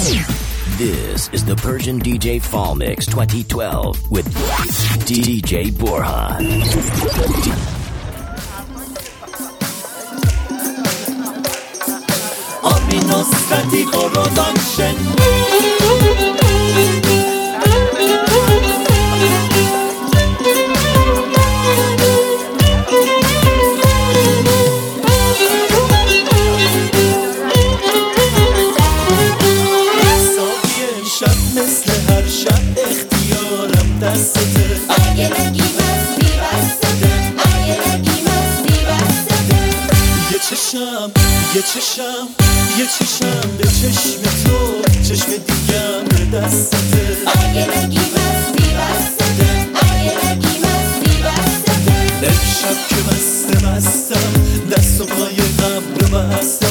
This is the Persian DJ Fall Mix 2012 with DJ Borhan. Amino static production. ساقی یه چشم یه چشم به چشم تو چشم دیگم به دستته اگه نگی مستی بسته اگه نگی مستی بسته امشب که بسته بستم دست و پای قبر بستم.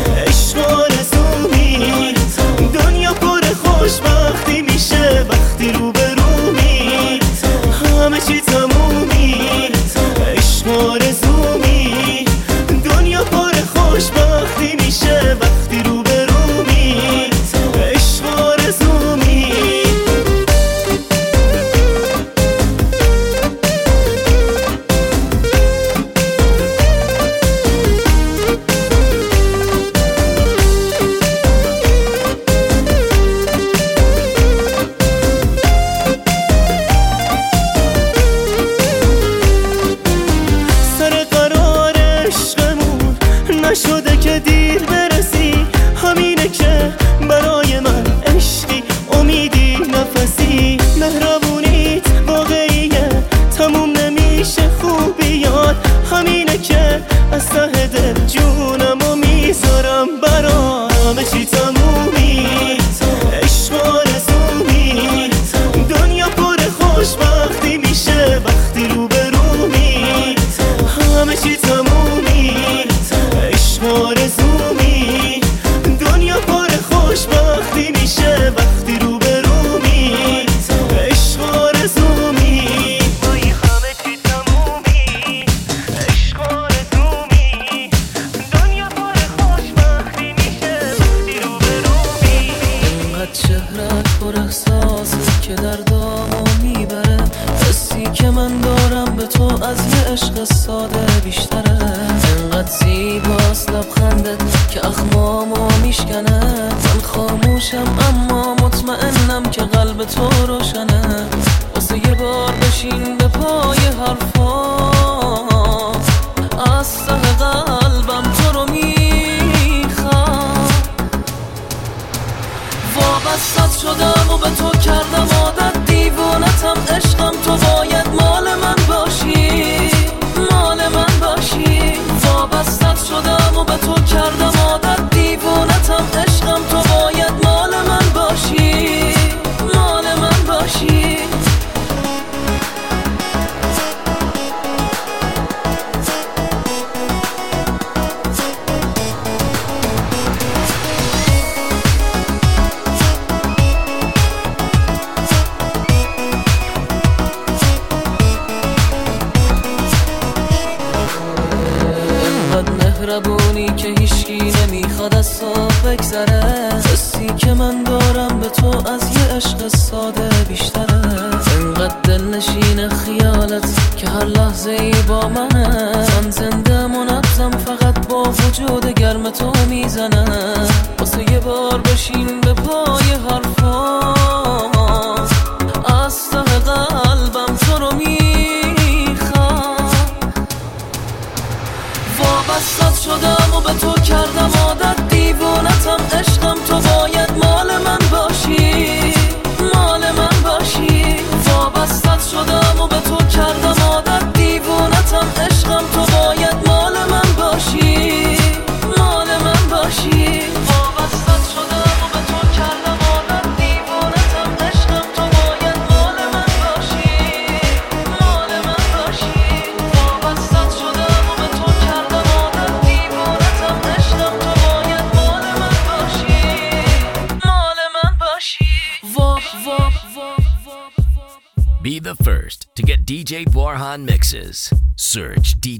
عشق و آرزومی دنیا پر خوشبختی میشه وقتی رو به رومی. همه چی تمومی. عشق و آرزومی دنیا پر خوشبختی میشه وقتی که اخمامو میشکنه. من خاموشم اما مطمئنم که قلب تو روشنه. واسه یه بار بشین به پای حرفا. از ته قلبم تو رو می‌خوام. وابستت شدم و به تو کردم عادت. دیوونتم عشقم تو باید مال من باشی. مال من باشی. وابستت شدم و به تو کردم عادت. دیوونتم عشقم تو باید من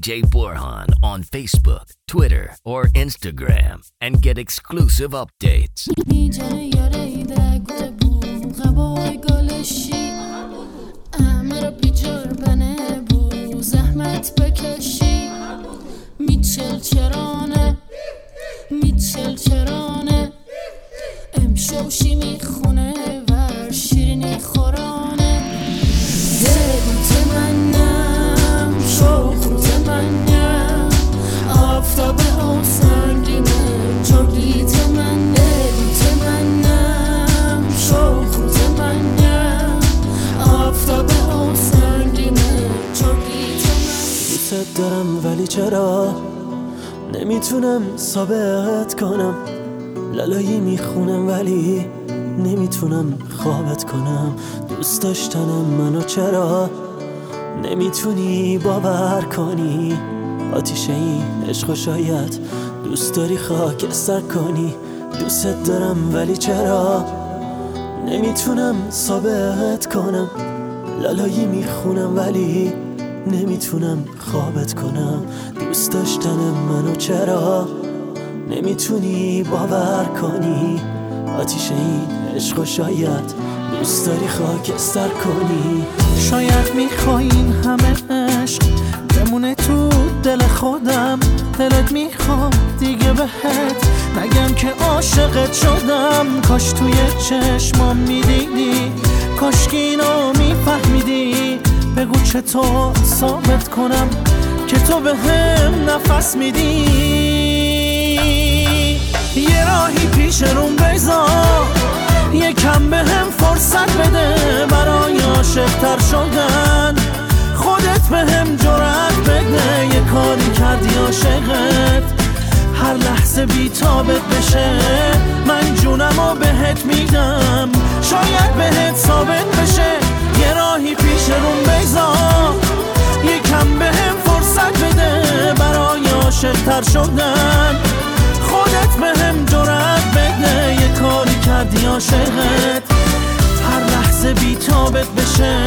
DJ Borhan on Facebook, Twitter, or Instagram and get exclusive updates. میجره یاره ایده گوته بو غبای گالشی امر بیجار بنه بو زحمت بکشی میچل چرانه میچل چرانه امشوشی میخونه ور شیرینی خورانه دل منم من دوست دارم ولی چرا؟ نمی‌تونم ثابت کنم. لالایی می‌خونم ولی نمی‌تونم خوابت کنم. دوست داشتنم منو چرا؟ نمی‌تونی باور کنی؟ آتیشه این عشق و شاید دوست داری خاکستر کنی. دوست دارم ولی چرا؟ نمی‌تونم ثابت کنم. لالایی می‌خونم ولی نمی‌تونم خوابت کنم. دوست داشتن منو چرا؟ نمی‌تونی باور کنی؟ آتیش این عشق و شاید دوست داری خاکستر کنی. شاید می‌خوای این همه عشق بمونه تو دل خودم. دلت می‌خواد دیگه بهت نگم که عاشقت شدم. کاش توی چشمام می‌دیدی کاش که اینو میفهمیدی. بگو چطور ثابت کنم که تو به هم نفس میدی. یه راهی پیش روم بذار یکم به هم فرصت بده. برای عاشقتر شدن خودت به هم جرأت بده. یه کاری کردی عاشقت هر لحظه بیتابت بشه من جونم و بهت میدم. شاید بهت ثابت بشه یه راهی پیش روم بذار یکم به هم فرصت بده برای عاشقتر شدن. خودت به هم جرأت بده یه کاری کردی عاشقت. هر لحظه بیتابت بشه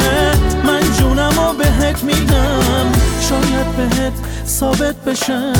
من جونم و بهت میدم. شاید بهت ثابت بشه.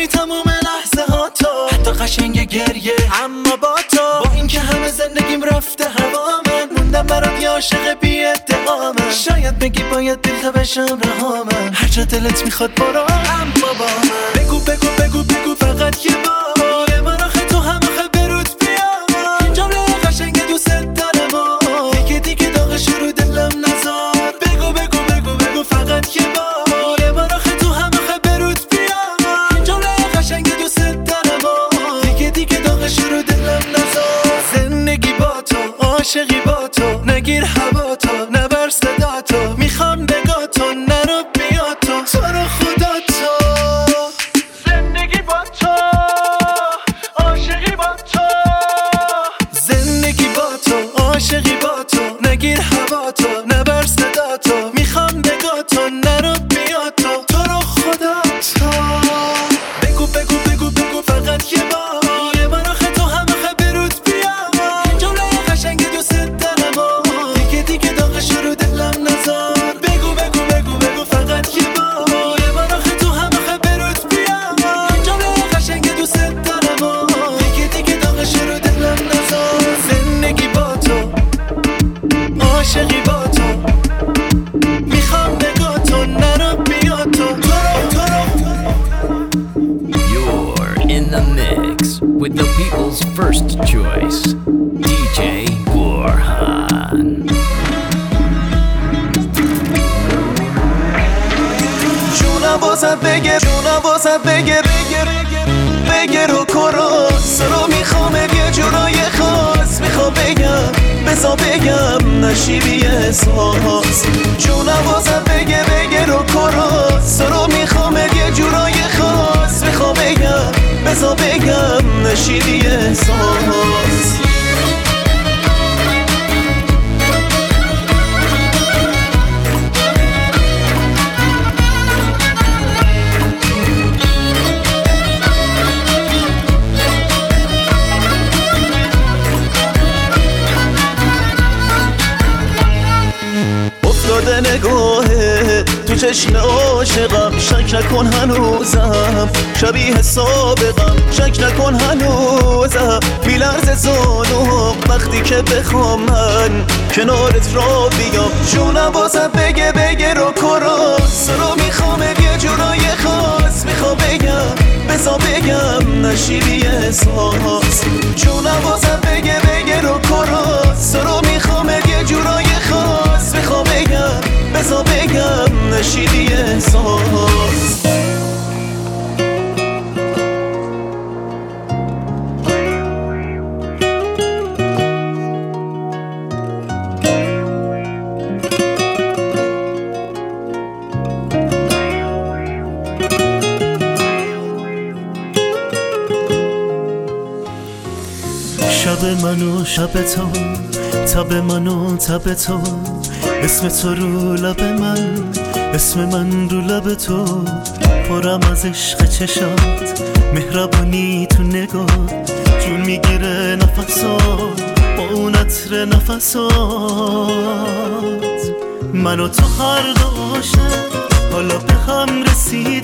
داری تموم لحظه ها تو. حتی قشنگ گریه اما با تو. با اینکه همه زندگیم رفته هوا من موندم برات یه عاشق بی اتهامم شاید بگی باید دل بشم رهامم هرچه دلت می‌خواد برام اما با من بگو بگو بگو بگو فقط یه بار. تب تو تب من و تب تو. اسم تو رو لب من اسم من رو لب تو. پرم از عشق چشات مهربانی تو نگاه جون می‌گیره نفسا با اون عطر نفسات. من و تو هر دو عاشق حالا به هم رسید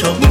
show.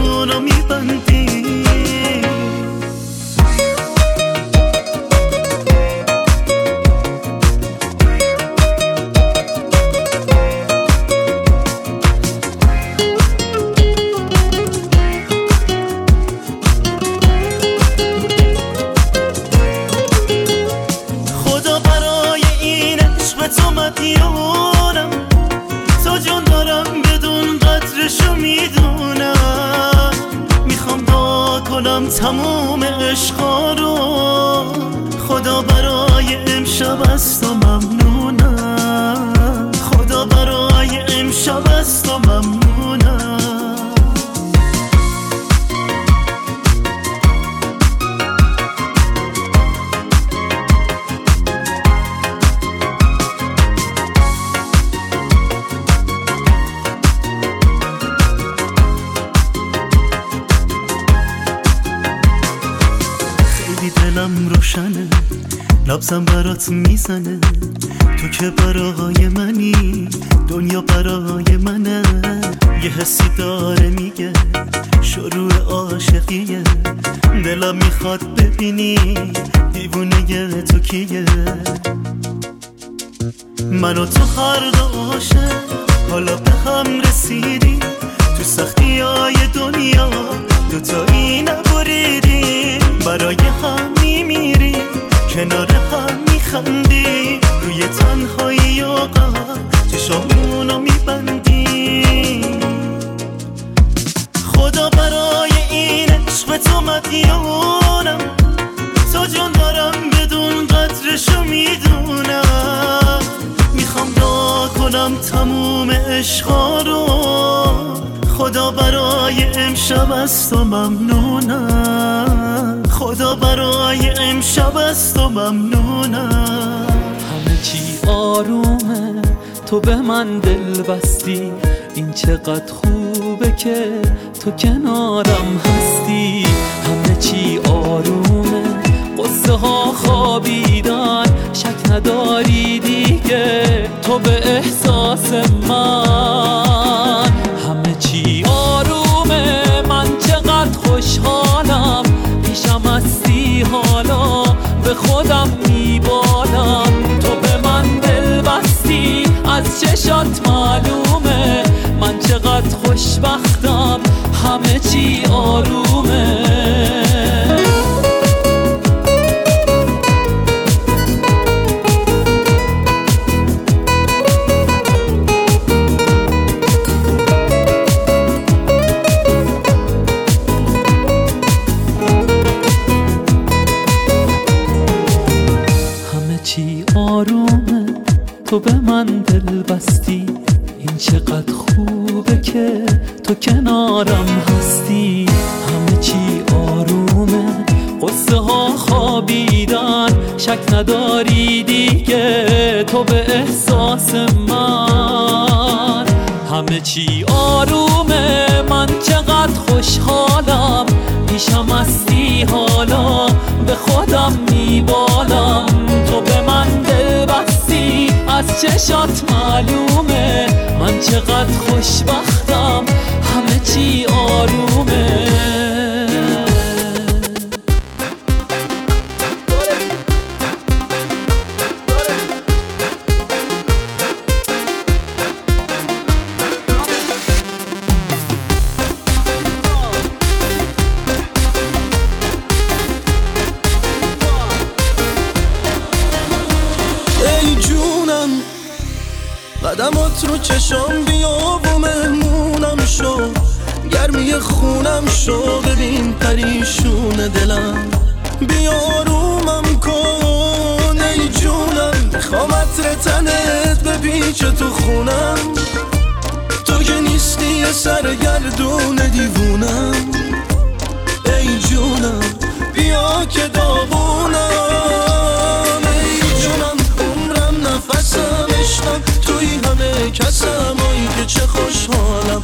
دیوونه تو کیه؟ من و تو خرق عاشق حالا به هم رسیدیم. تو سختی های دنیا دوتایی نبریدیم. برای هم میمیریم کنار هم میخندیم. روی تنهایی و غم چشامونو میبندیم. خدا برای این عشق تو مدیونم. قدرشو می‌دونم. می‌خوام دعا کنم تموم عشقا رو خدا برای امشب از تو ممنونم. خدا برای امشب از تو ممنونم. همه چی آرومه تو به من دل بستی. این چقدر خوبه که تو کنارم هستی. همه چی آرومه. قصه ها خوابیدن شک نداری دیگه تو به احساس من. همه چی آرومه من چقدر خوشحالم. پیشم هستی حالا به خودم میبالم. تو به من دل بستی از چشات معلومه. من چقدر خوشبختم همه چی آرومه. تو به من دل بستی. این چقدر خوبه که تو کنارم هستی. همه چی آرومه قصه ها خوابیدن. شک نداری دیگه تو به احساس من. همه چی آرومه من چقدر خوشحالم. پیشم هستی حالا به خودم چشات معلومه. من چقدر خوشبختم. همه چی آرومه. دلم. بیا رومم کن ای جونم. می‌خوام عطر تنت بپیچه تو خونم. تو که نیستی سرگردون دیوونم. ای جونم بیا که داغونم. ای جونم عمرم نفسم عشقم. توی همه کسم آی که چه خوشحالم.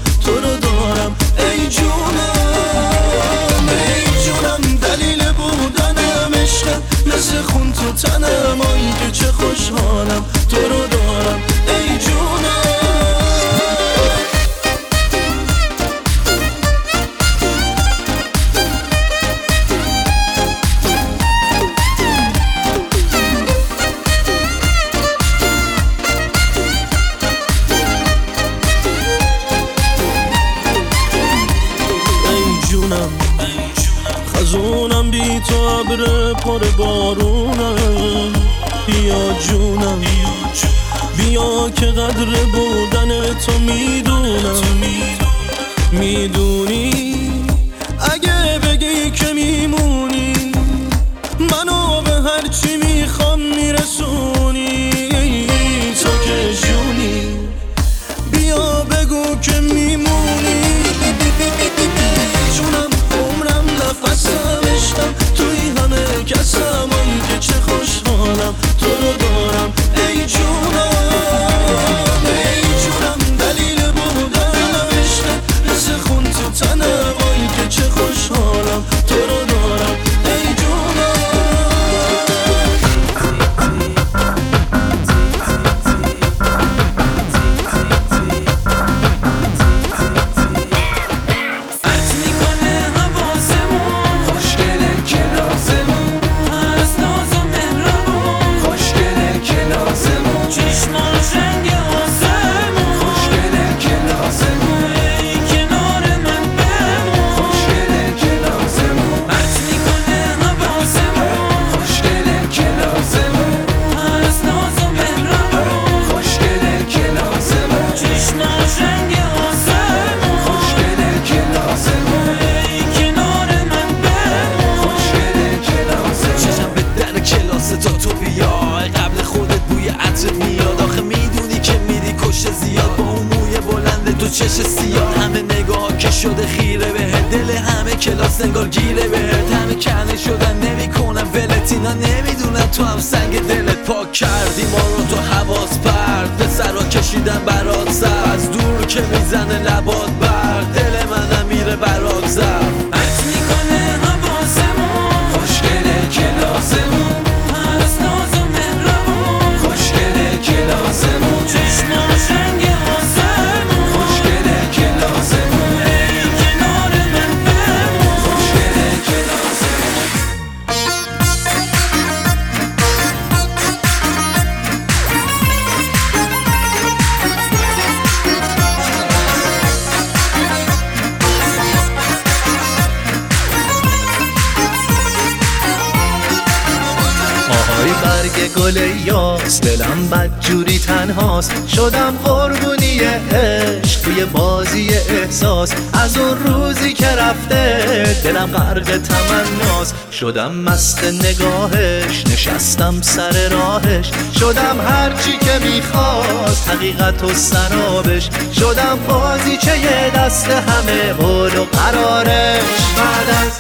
دلم غرق تمناست. شدم مست نگاهش نشستم سر راهش. شدم هرچی که می‌خواست حقیقت و سرابش. شدم بازی چه یه دست همه قول و قرارش. بعد از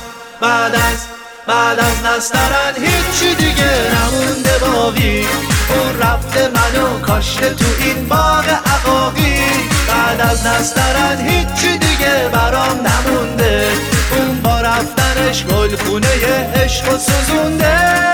بعد از بعد از نسترن هیچی دیگه نمونده باقی. اون رفته منو کاشته تو این باغ عقاقی. بعد از نسترن هیچی دیگه برام نمونده. اون با رفتنش گلخونه عشق و سوزونده.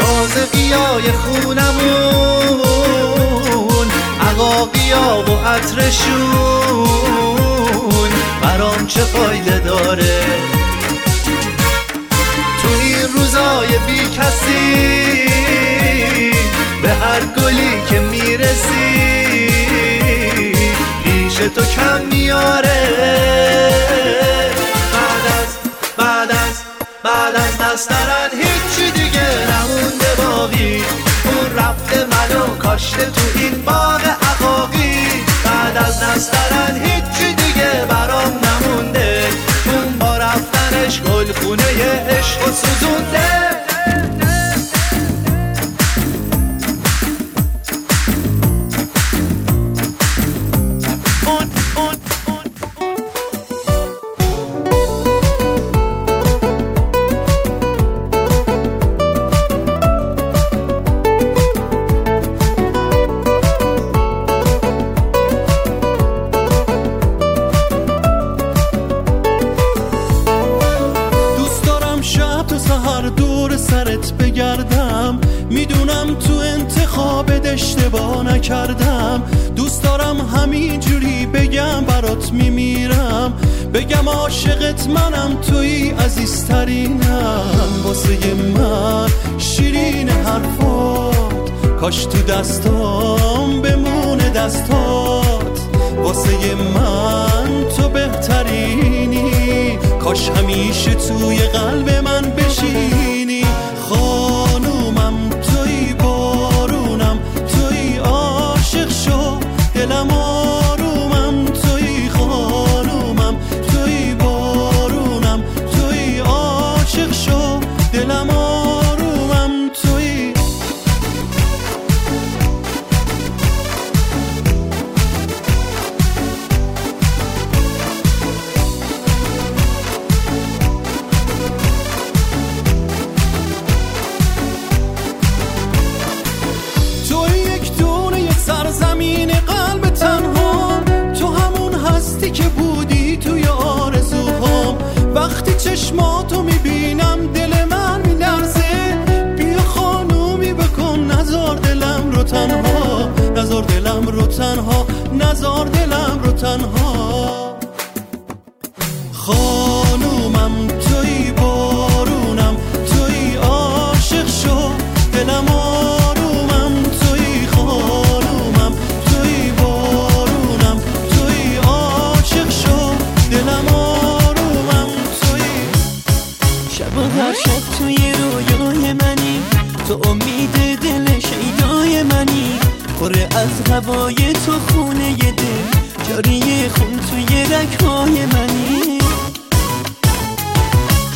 راز قیای خونمون. عقاقیا و عطرشون برام چه فایده داره. تو این روزای بی کسی به هر گلی که می‌رسی پیش تو کم میاره بعد از بعد از بعد از نسترن هیچی دیگه نمونده باقی. اون رفته منو کاشته تو این باغ عقاقی. از نسترن هیچی دیگه برام نمونده. اون با رفتنش گلخونه عشق و سوزونده. نکردم دوست دارم همینجوری بگم برات میمیرم. بگم عاشقت منم توی عزیزترینم. واسه من شیرین حرفات کاش تو دستام بمونه دستات. واسه من تو بهترینی. کاش همیشه توی قلب من بشینی هوای تو خونه دل جاری خون توی رکای منی.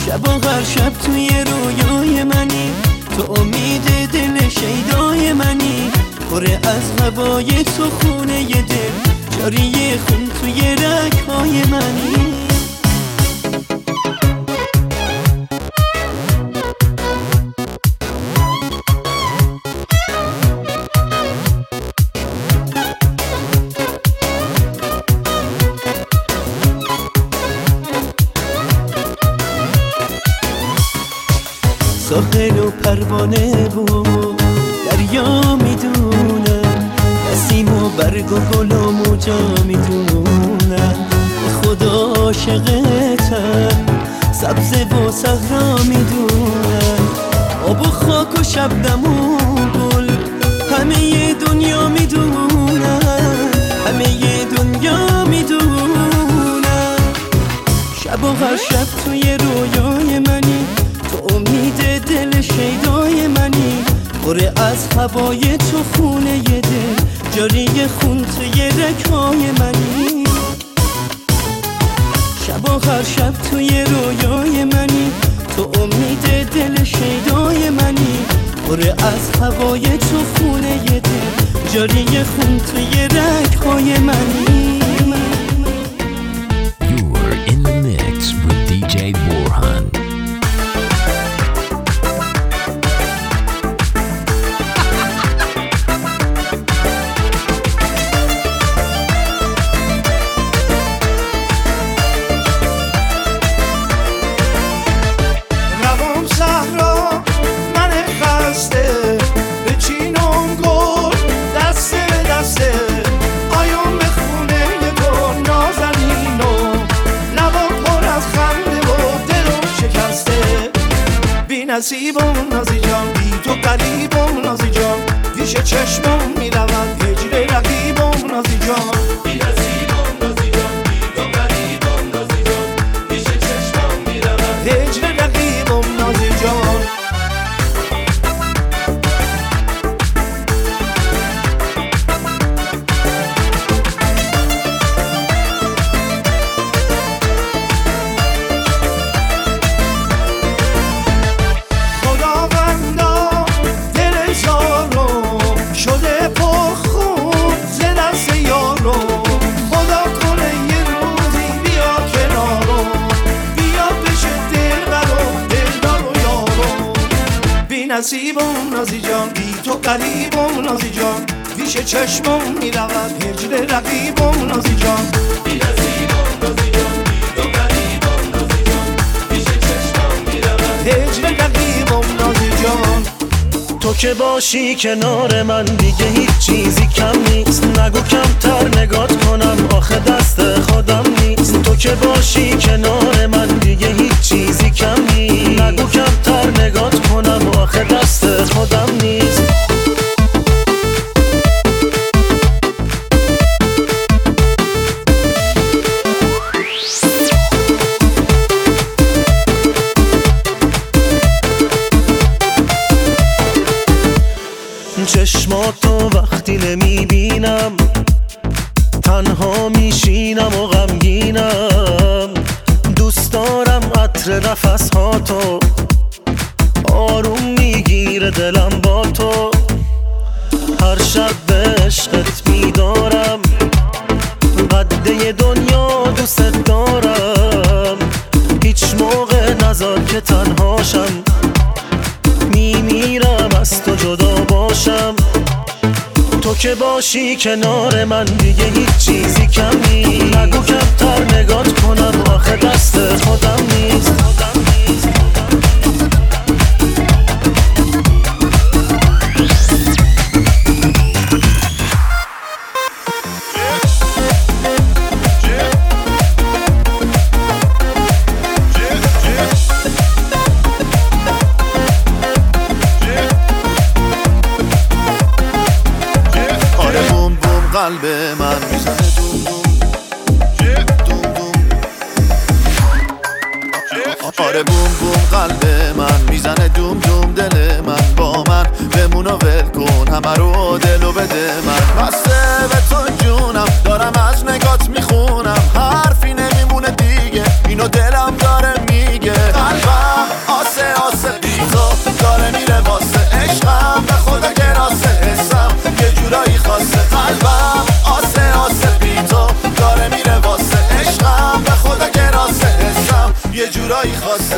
شب و هر شب توی رویای منی. تو امید دل شیدای منی. پر از هوای تو خونه دل جاری خون توی رکای منی. ساحل و پروانه بود دریا می‌دونم نسیم و برگ و گل و موجا می‌دونم خدا عاشقتم سبز و صحرا می‌دونم آب و خاک و شبنم و گل همه دنیا می‌دونم همه دنیا می‌دونم شب و هر شب توی رویای منی منی پر از هوای تو خونه دل جاری خون توی رکای منی. شب هر شب توی رویای منی تو امید دل شیدای منی. پر از هوای تو خونه دل جاری خون توی رکای منی. نصیبم نازی جان. بی تو قریبم نازی جان. پیش چشمم می‌رود هجر رقیبم نازی جان. تو که باشی کنار من دیگه هیچ چیزی کم نیست. نگو کمتر نگات کنم آخه دست خودم نیست. تو که باشی کنار من دیگه هیچ چیزی کم نیست. نگو کمتر نگات کنم آخه دست خودم نیست. باشی کنار من دیگه هیچ دلو بده من. بسته به تو جونم دارم از نگات می‌خونم. حرفی نمیمونه دیگه اینو دلم داره میگه. قلبم آسه آسه بیتو داره میره واسه. عشقم به خدا گراسه راسه حسم یه جورایی خاصه. قلبم آسه آسه بیتو داره میره واسه. عشقم به خدا گراسه راسه حسم یه جورایی خاصه.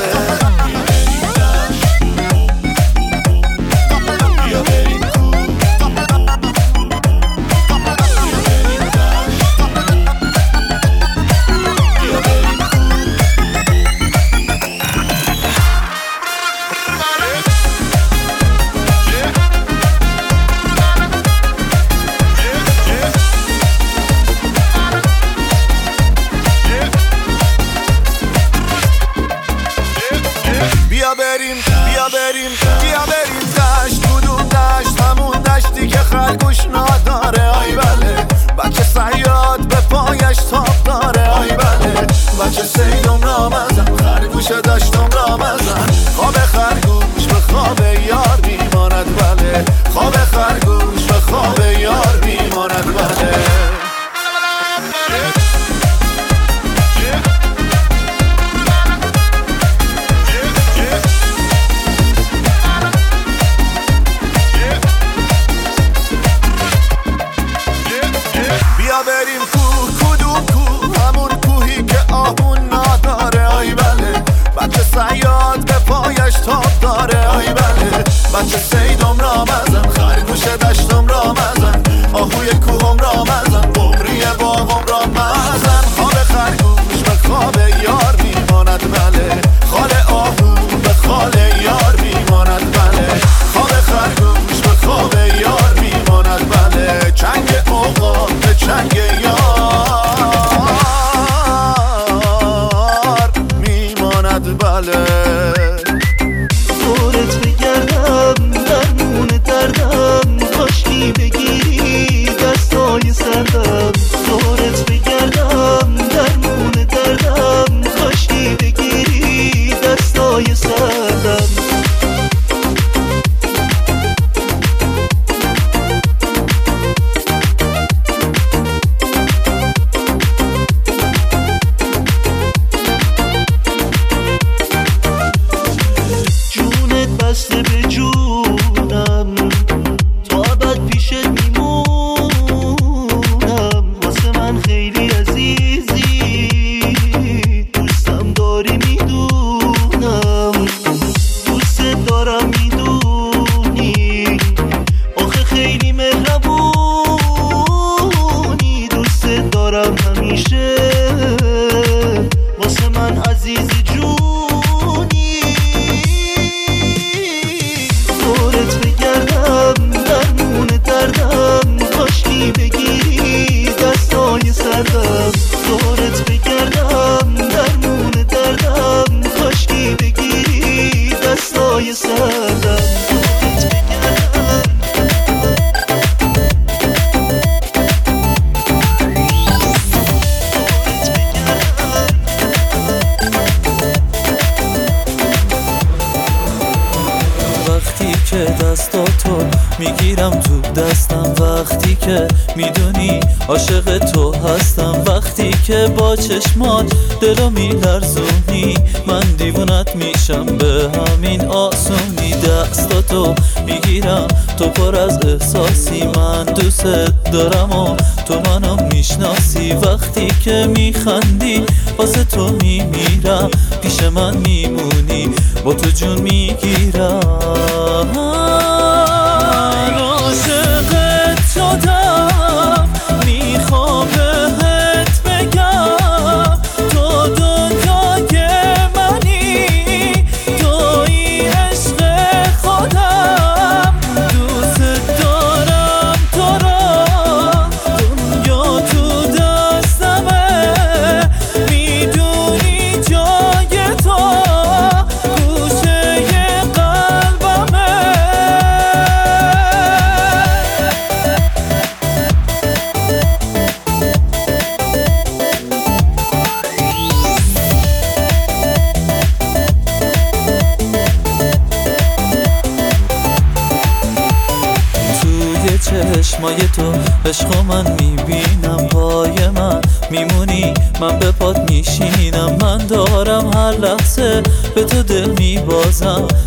دارم و تو منو می‌شناسی. وقتی که میخندی واسه تو میمیرم. پیش من میمونی. با تو جون می‌گیرم.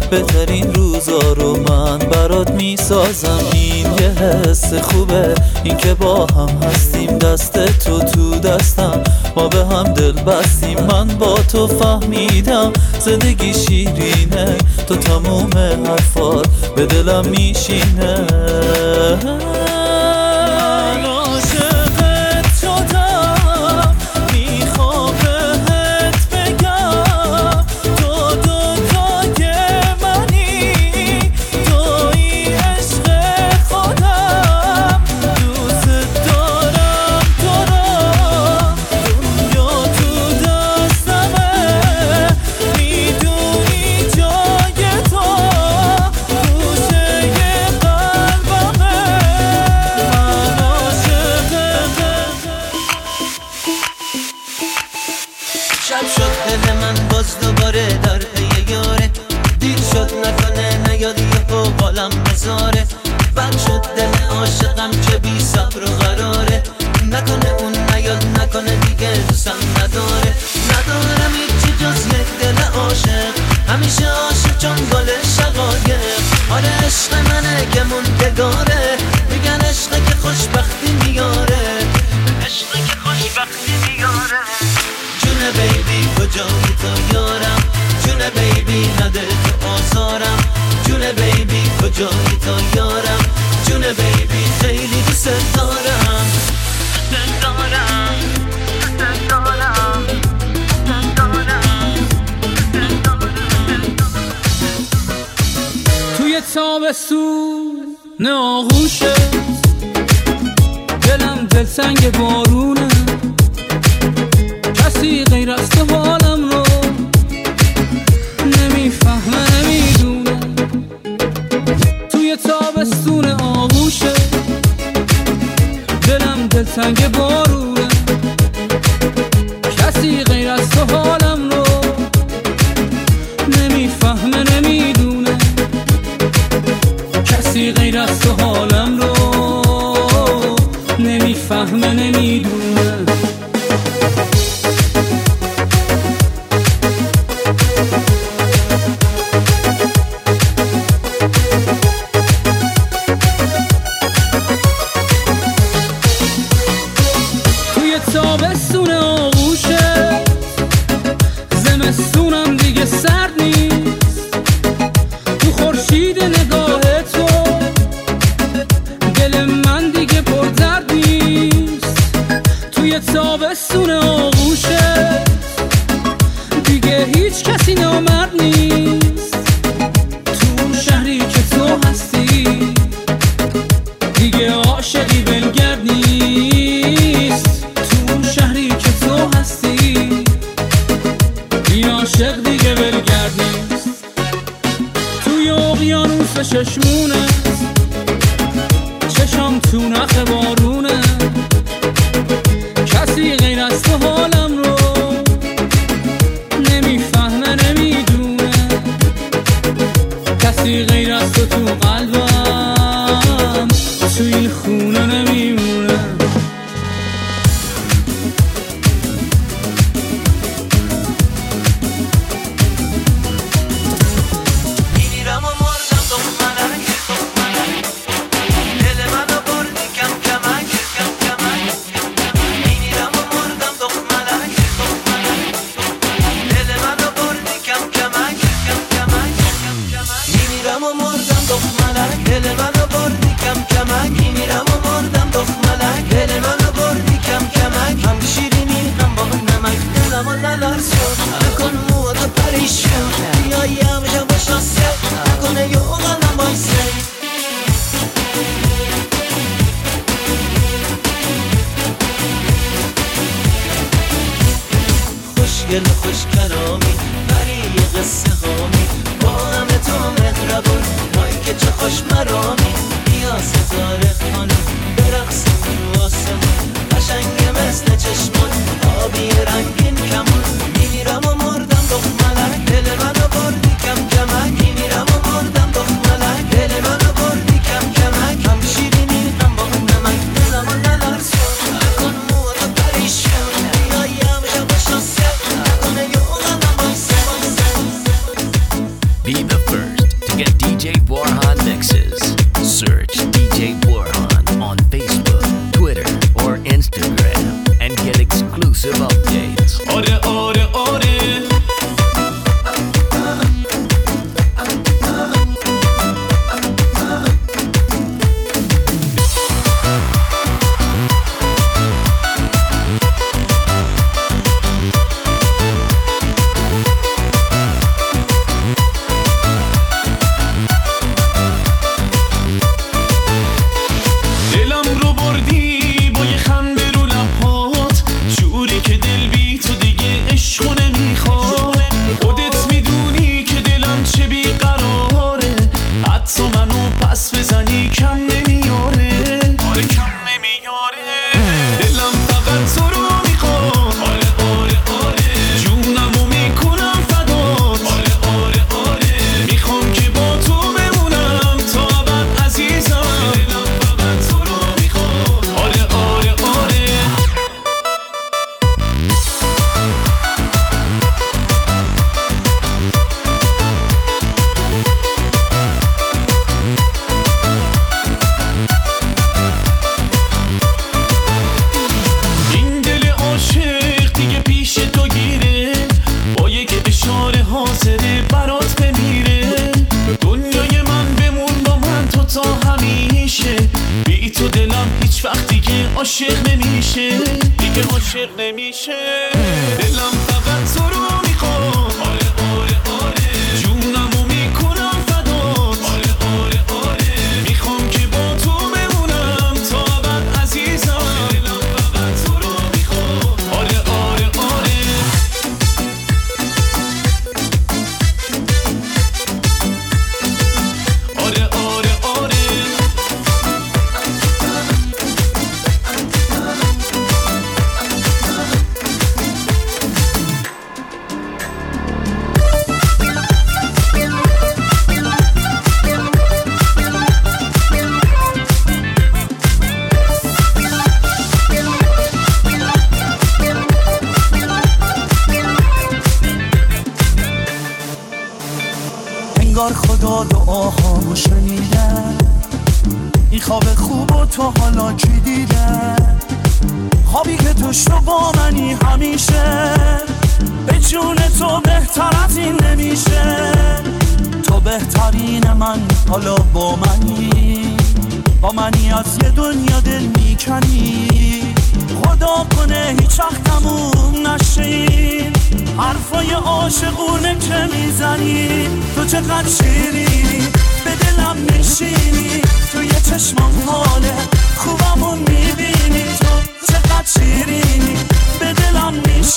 بهترین روزا رو من برات می‌سازم. این یه حس خوبه. این که با هم هستیم دست تو تو دستم. ما به هم دل بستیم. من با تو فهمیدم. زندگی شیرینه. تو تموم حرفات. به دلم میشینه. نه آغوشه دلم دلتنگ باد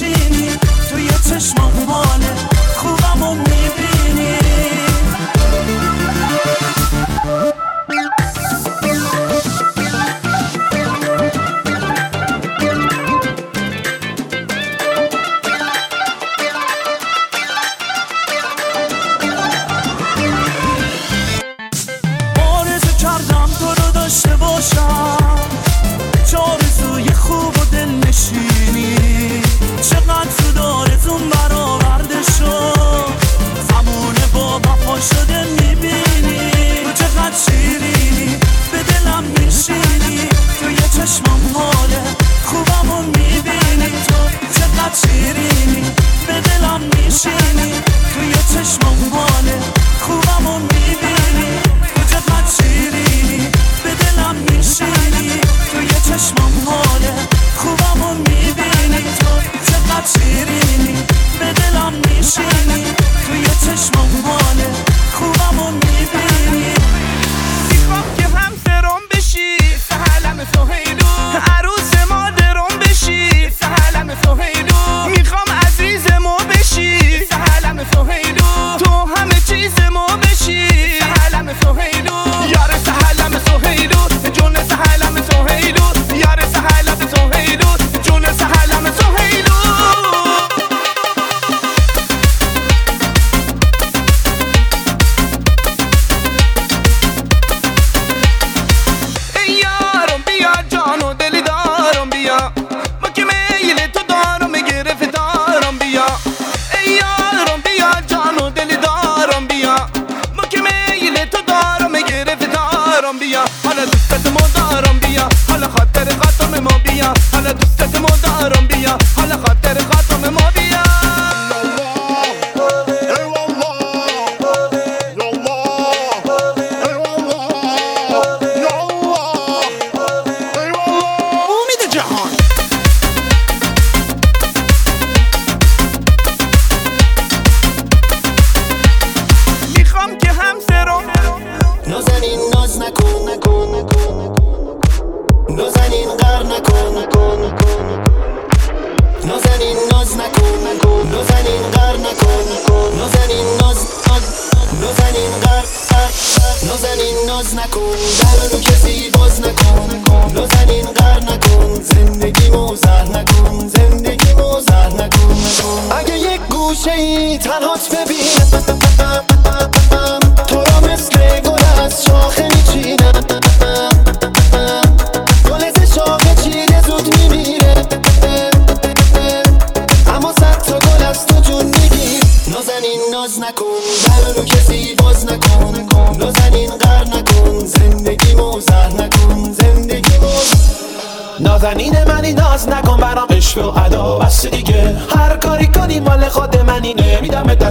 میشینی تو یه چشمام حاله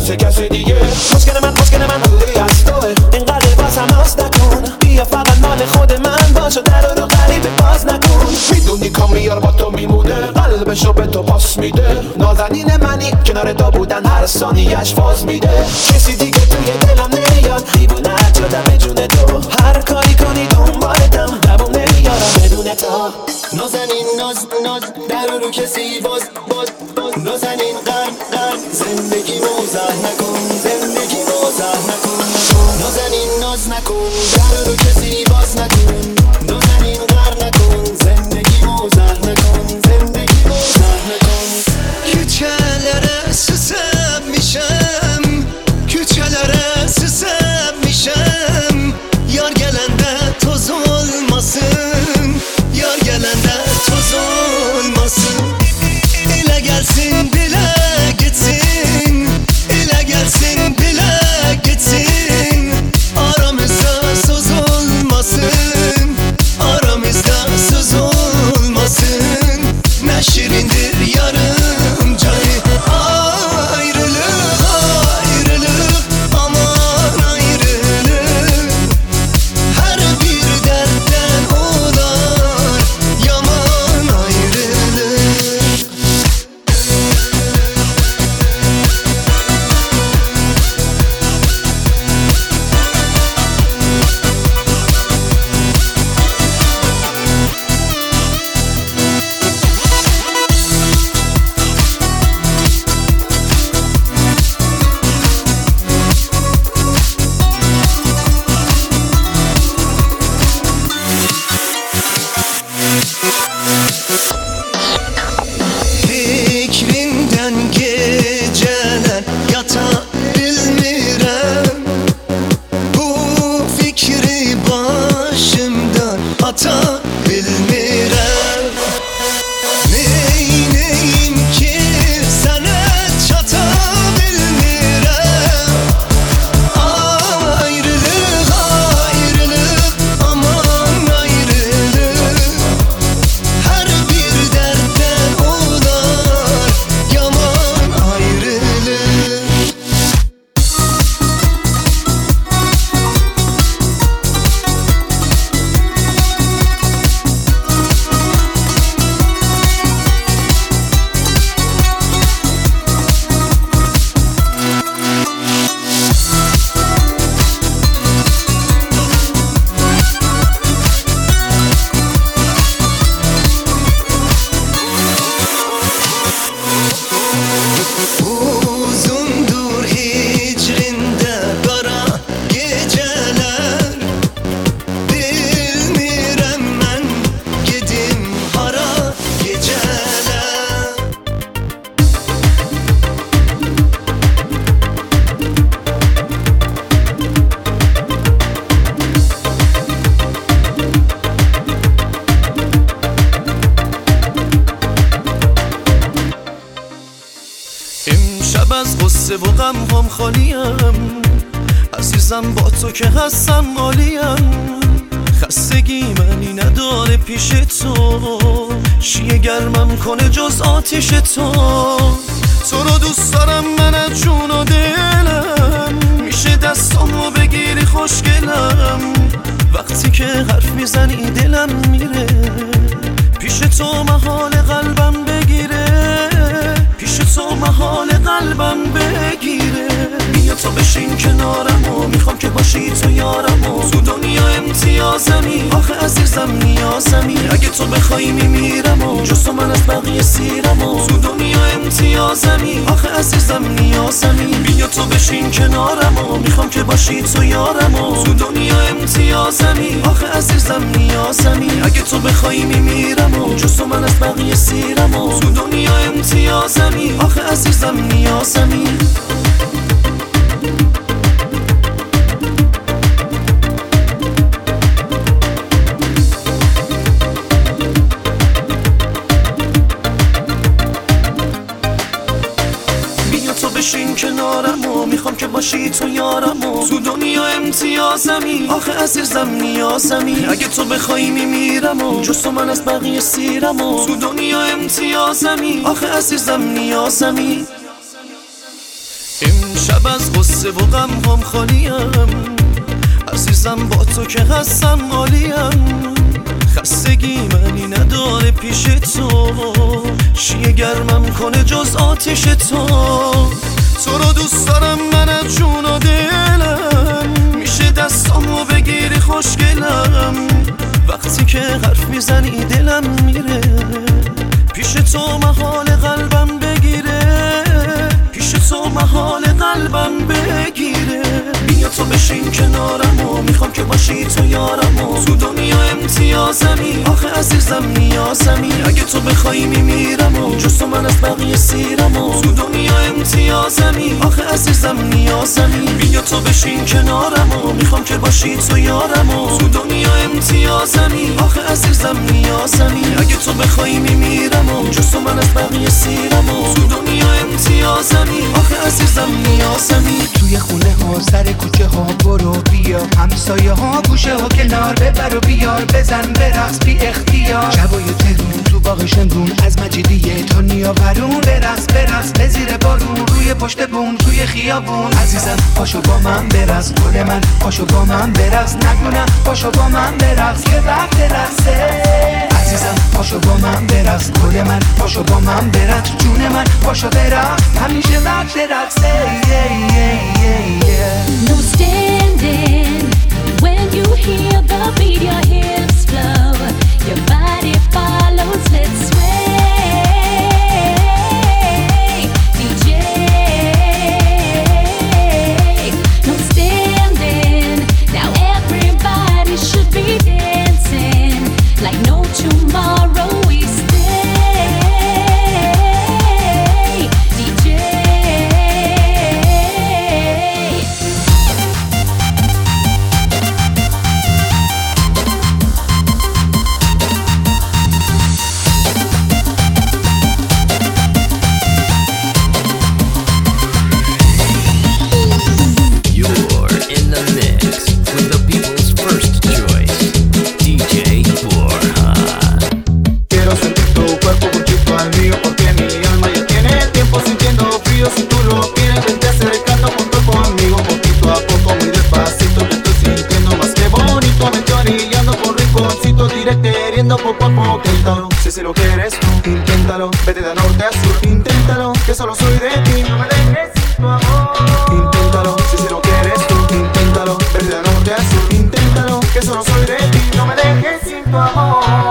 کسی کسی دیگه مسکن من مسکن من دوری از توه اینقدر بازم آز نکن بیا فقط مال خود من باش و در رو غریب باز نکن می‌دونی کامیار با تو میمونه قلبشو به تو پاس میده نازنین منی کنار تو بودن هر ثانیش فاز میده کسی دیگه قصه و غم هم خالیم عزیزم با تو که هستم مالیم خستگی منی نداره پیش تو. شیه گرمم کنه جز آتیش تو. تو رو دوست دارم من از جون و دلم. میشه دستامو بگیری خوشگلم. وقتی که حرف می‌زنی دلم میره. پیش تو محال قلبم بگیره. تو محال قلبم بگیره. بیا تو بشین کنارم و می‌خوام که باشی تو یارم و تو دنیا امتیازمی. آخه عزیزم نیازمی. اگه تو بخوای میمیرم و جز تو من از بقیه سیرم و تو دنیا امتیازمی. آخه عزیزم نیازمی. بیا تو بشین کنارم و می‌خوام که باشی تو یارم و تو دنیا امتیازمی. آخه عزیزم نیازمی. اگه تو بخوای میمیرم و جز تو من از بقیه سیرم و تو دنیا امتیازمی. آخه عزیزم نیازمی. باشی تو یارم و تو دنیا امتیازمی آخه عزیزم نیازمی اگه تو بخوای میمیرم و جز تو من از بقیه سیرم و تو دنیا امتیازمی آخه عزیزم نیازمی امشب از غصه و غم هم خالیم. عزیزم با تو که هستم عالیم. خستگی منی نداره پیش تو. شیه گرمم کنه جز آتیش تو. تو رو دوست دارم من از جون و دلم؟ میشه دستامو بگیری خوشگلم. وقتی که حرف می‌زنی دلم میره. پیش تو محال قلبم بگیره. پیش تو محال قلبم بگیره. بیا تو بشین کنارم و می‌خوام که باشی تو یارم و تو دنیا امتیازمی. آخه عزیزم نیازمی. اگه تو بخوای میمیرم و جز تو من از بقیه سیرم و تو دنیا امتیازمی. آخه عزیزم نیازمی. بیا تو بشین کنارم و می‌خوام که باشی تو یارم و تو دنیا امتیازمی. آخه عزیزم نیازمی. اگه تو بخوای میمیرم و جز تو من از بقیه سیرم و تو دنیا امتیازمی. آخه عزیزم نیازمی. توی خونه سر کوچه ها برو بیا. همسایه ها گوشه ها کنار ببر و بیار. بزن برقص بی اختیار. شبای تهرون تو باغ شمرون از مجیدیه تا نیاورون. برقص برقص به زیر بارون. روی پشت بوم توی خیابون. عزیزم پاشو با من برقص گل من پاشو با من برقص نگونم پاشو با من برقص که وقت رقصه عزیزم پاشو با من برقص گل من پاشو با من برقص جون من پاشو برقص همیشه وقت رقصه yeah, yeah, yeah, yeah. No standing. When you hear the beat, vete de norte a sur. Inténtalo que solo soy de ti. No me dejes sin tu amor. Inténtalo si si lo quieres tú. Inténtalo vete de norte a sur. Inténtalo que solo soy de ti. No me dejes sin tu amor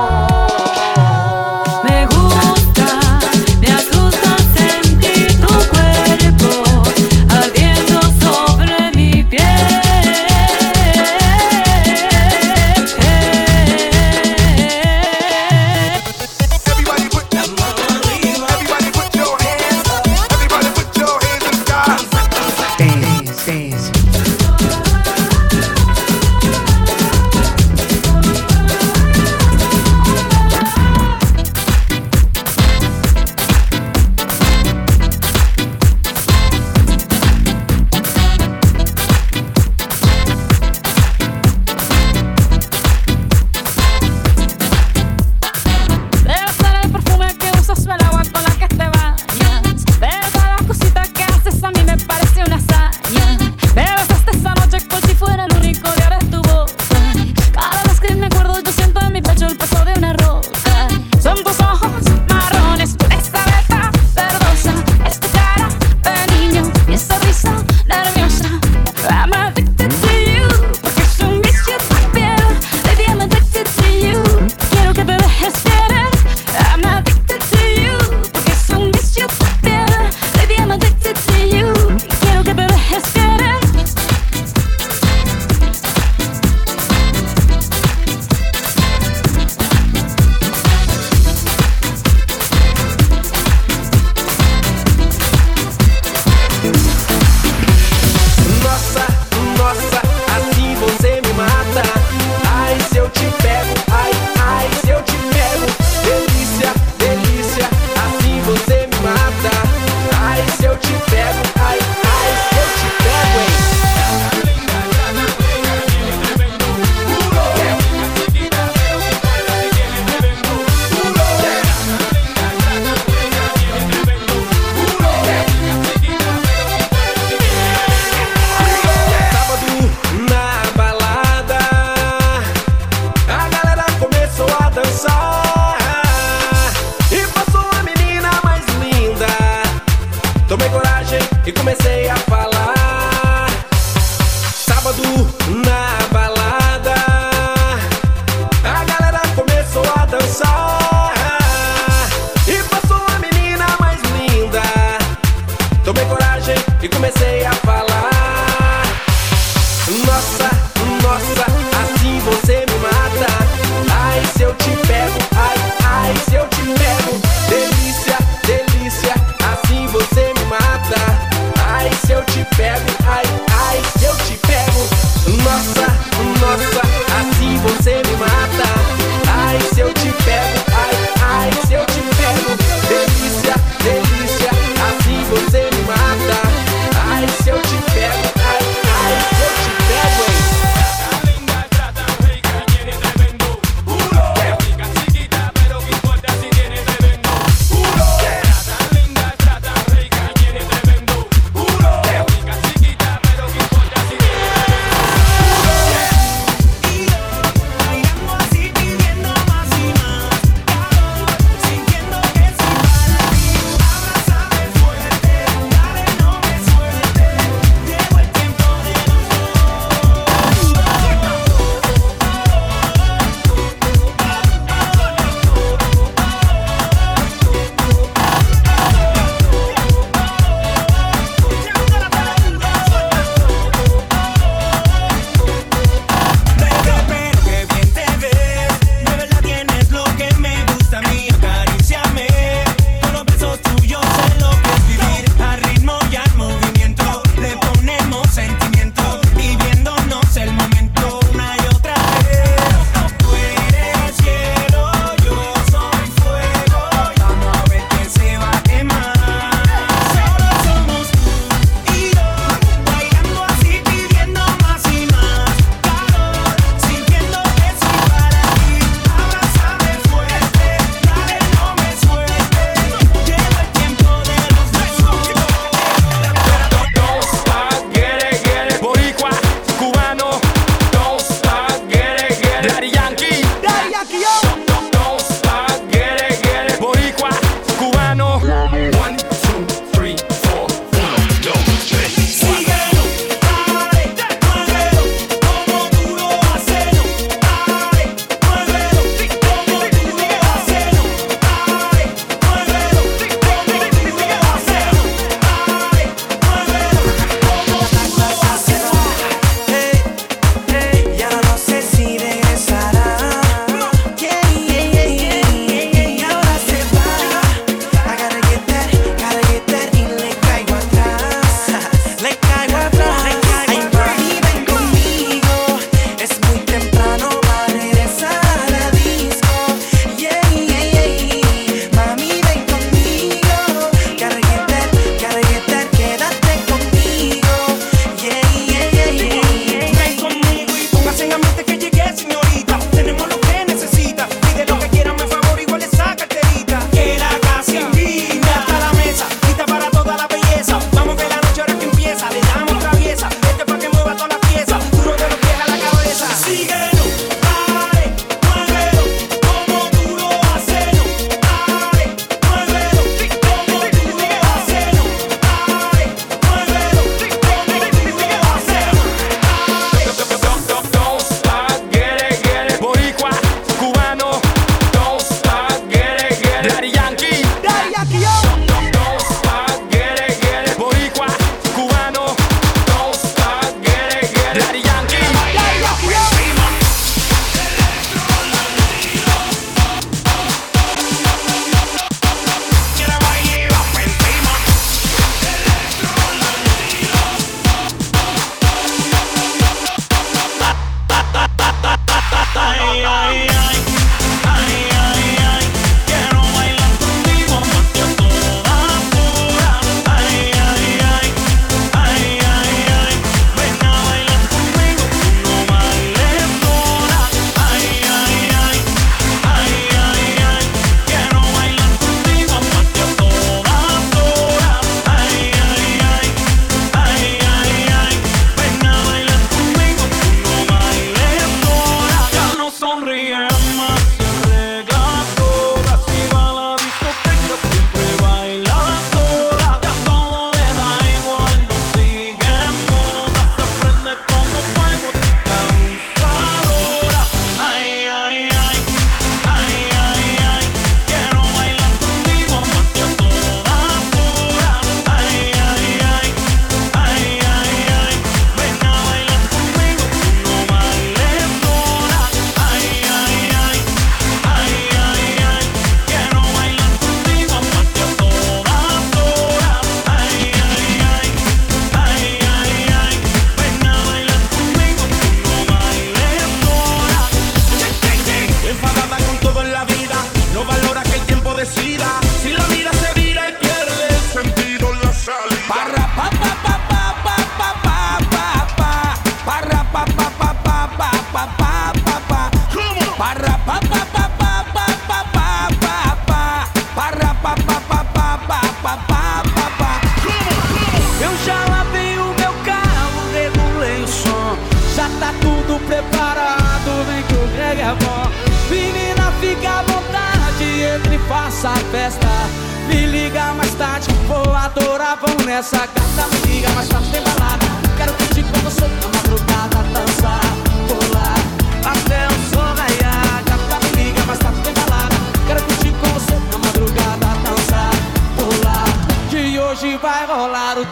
hoje vai rolar o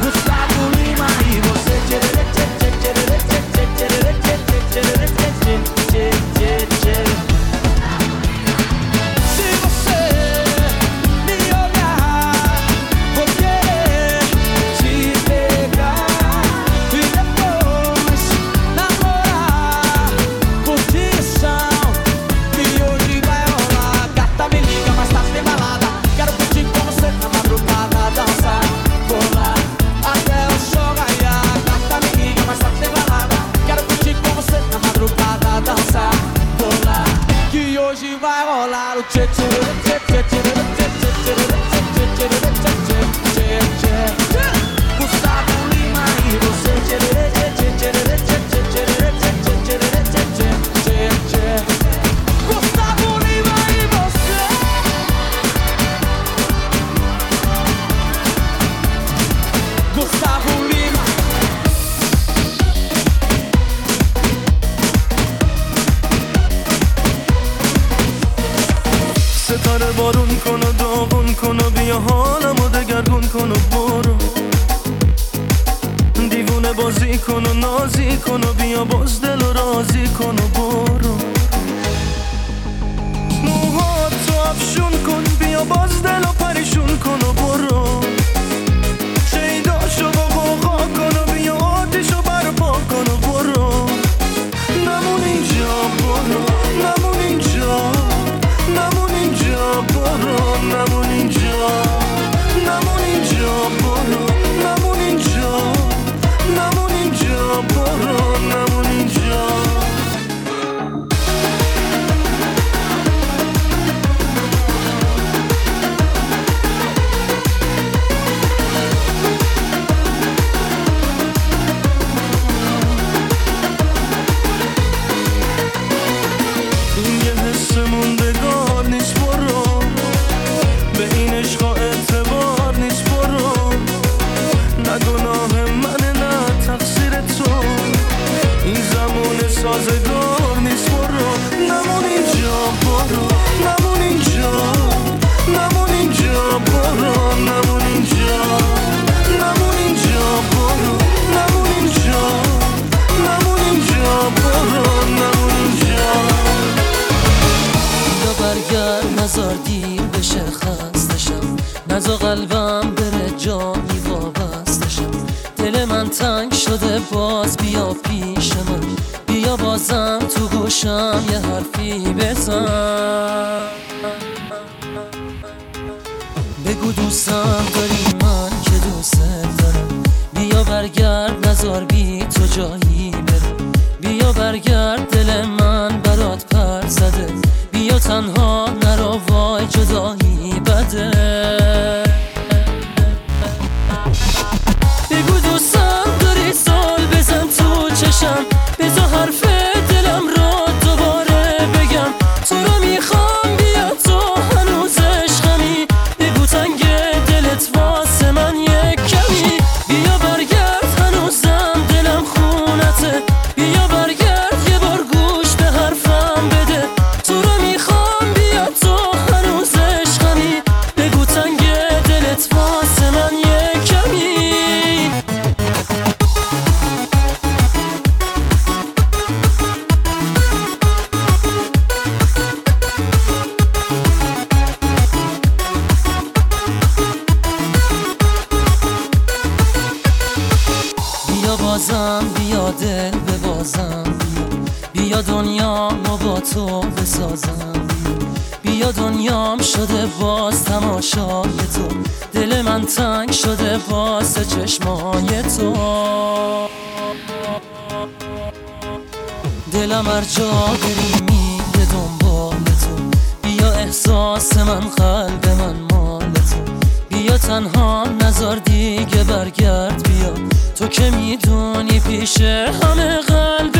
Gustavo Lima e você دلم هر جا بری میده دنبال تو. بیا احساس من قلب من مال تو. بیا تنها نزار دیگه برگرد بیا. تو که می‌دونی پیش همه قلب